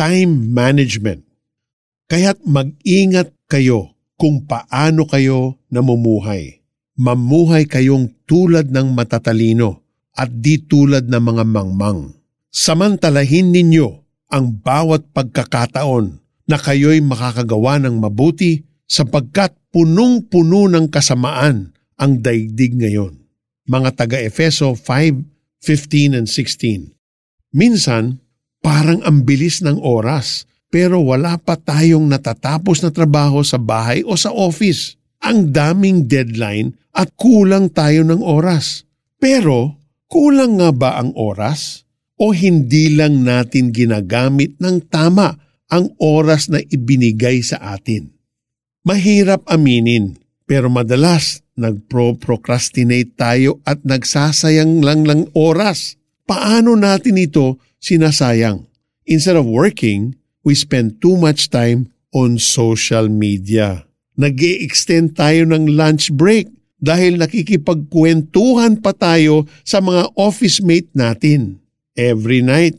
time management. Kaya't mag-ingat kayo kung paano kayo namumuhay. Mamuhay kayong tulad ng matatalino at di tulad ng mga mangmang. Samantalahin ninyo ang bawat pagkakataon na kayo'y makakagawa ng mabuti sapagkat punong-puno ng kasamaan ang daigdig ngayon. Mga taga-Efeso 5:15 and 16. Minsan, parang ang bilis ng oras pero wala pa tayong natatapos na trabaho sa bahay o sa office. Ang daming deadline at kulang tayo ng oras. Pero kulang nga ba ang oras? O hindi lang natin ginagamit ng tama ang oras na ibinigay sa atin? Mahirap aminin, pero madalas nagpro-procrastinate tayo at nagsasayang lang lang oras. Paano natin ito sinasayang? Instead of working, we spend too much time on social media. nag extend tayo ng lunch break dahil nakikipagkwentuhan pa tayo sa mga office mate natin. Every night,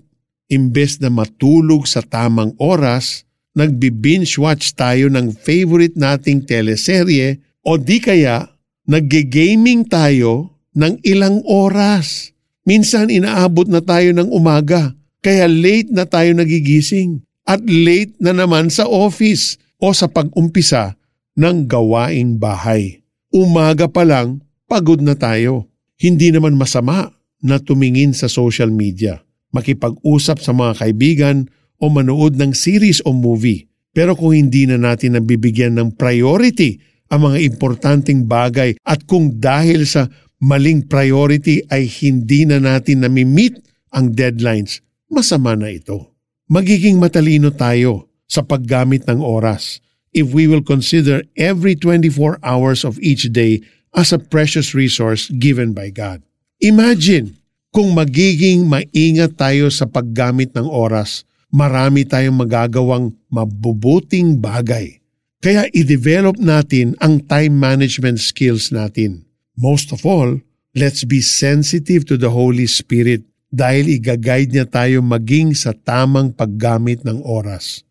imbes na matulog sa tamang oras, nagbi-binge watch tayo ng favorite nating teleserye o di kaya nagge-gaming tayo ng ilang oras. Minsan inaabot na tayo ng umaga, kaya late na tayo nagigising at late na naman sa office o sa pag-umpisa ng gawaing bahay. Umaga pa lang, pagod na tayo. Hindi naman masama na tumingin sa social media, makipag-usap sa mga kaibigan o manood ng series o movie. Pero kung hindi na natin nabibigyan ng priority ang mga importanteng bagay at kung dahil sa maling priority ay hindi na natin nami-meet ang deadlines, masama na ito magiging matalino tayo sa paggamit ng oras if we will consider every 24 hours of each day as a precious resource given by God. Imagine kung magiging maingat tayo sa paggamit ng oras, marami tayong magagawang mabubuting bagay. Kaya i-develop natin ang time management skills natin. Most of all, let's be sensitive to the Holy Spirit dahil igaguide niya tayo maging sa tamang paggamit ng oras.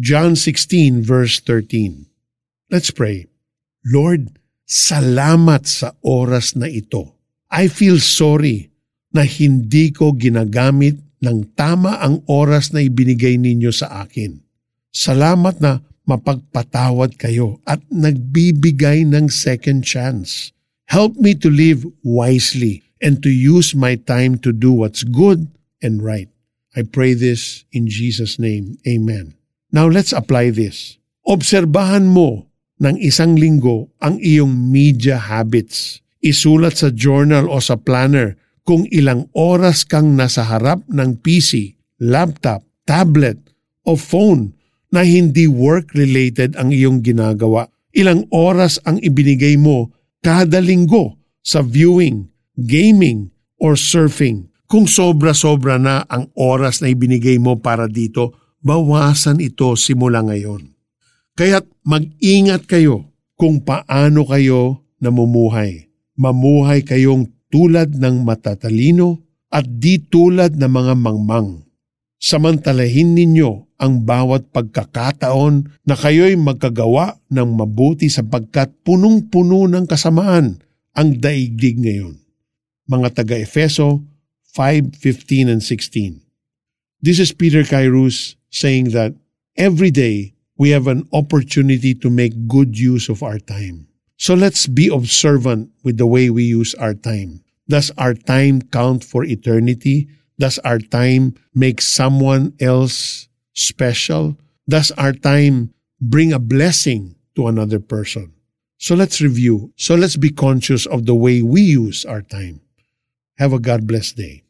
John 16 verse 13. Let's pray. Lord, salamat sa oras na ito. I feel sorry na hindi ko ginagamit ng tama ang oras na ibinigay ninyo sa akin. Salamat na mapagpatawad kayo at nagbibigay ng second chance. Help me to live wisely and to use my time to do what's good and right. I pray this in Jesus' name. Amen. Now let's apply this. Obserbahan mo ng isang linggo ang iyong media habits. Isulat sa journal o sa planner kung ilang oras kang nasa harap ng PC, laptop, tablet o phone na hindi work-related ang iyong ginagawa. Ilang oras ang ibinigay mo kada linggo sa viewing, gaming, or surfing. Kung sobra-sobra na ang oras na ibinigay mo para dito, bawasan ito simula ngayon. Kaya't mag-ingat kayo kung paano kayo namumuhay. Mamuhay kayong tulad ng matatalino at di tulad ng mga mangmang. Samantalahin ninyo ang bawat pagkakataon na kayo'y magkagawa ng mabuti sapagkat punong-puno ng kasamaan ang daigdig ngayon mga taga-Efeso 5:15 and 16. This is Peter Kairos saying that every day we have an opportunity to make good use of our time. So let's be observant with the way we use our time. Does our time count for eternity? Does our time make someone else special? Does our time bring a blessing to another person? So let's review. So let's be conscious of the way we use our time. Have a God blessed day.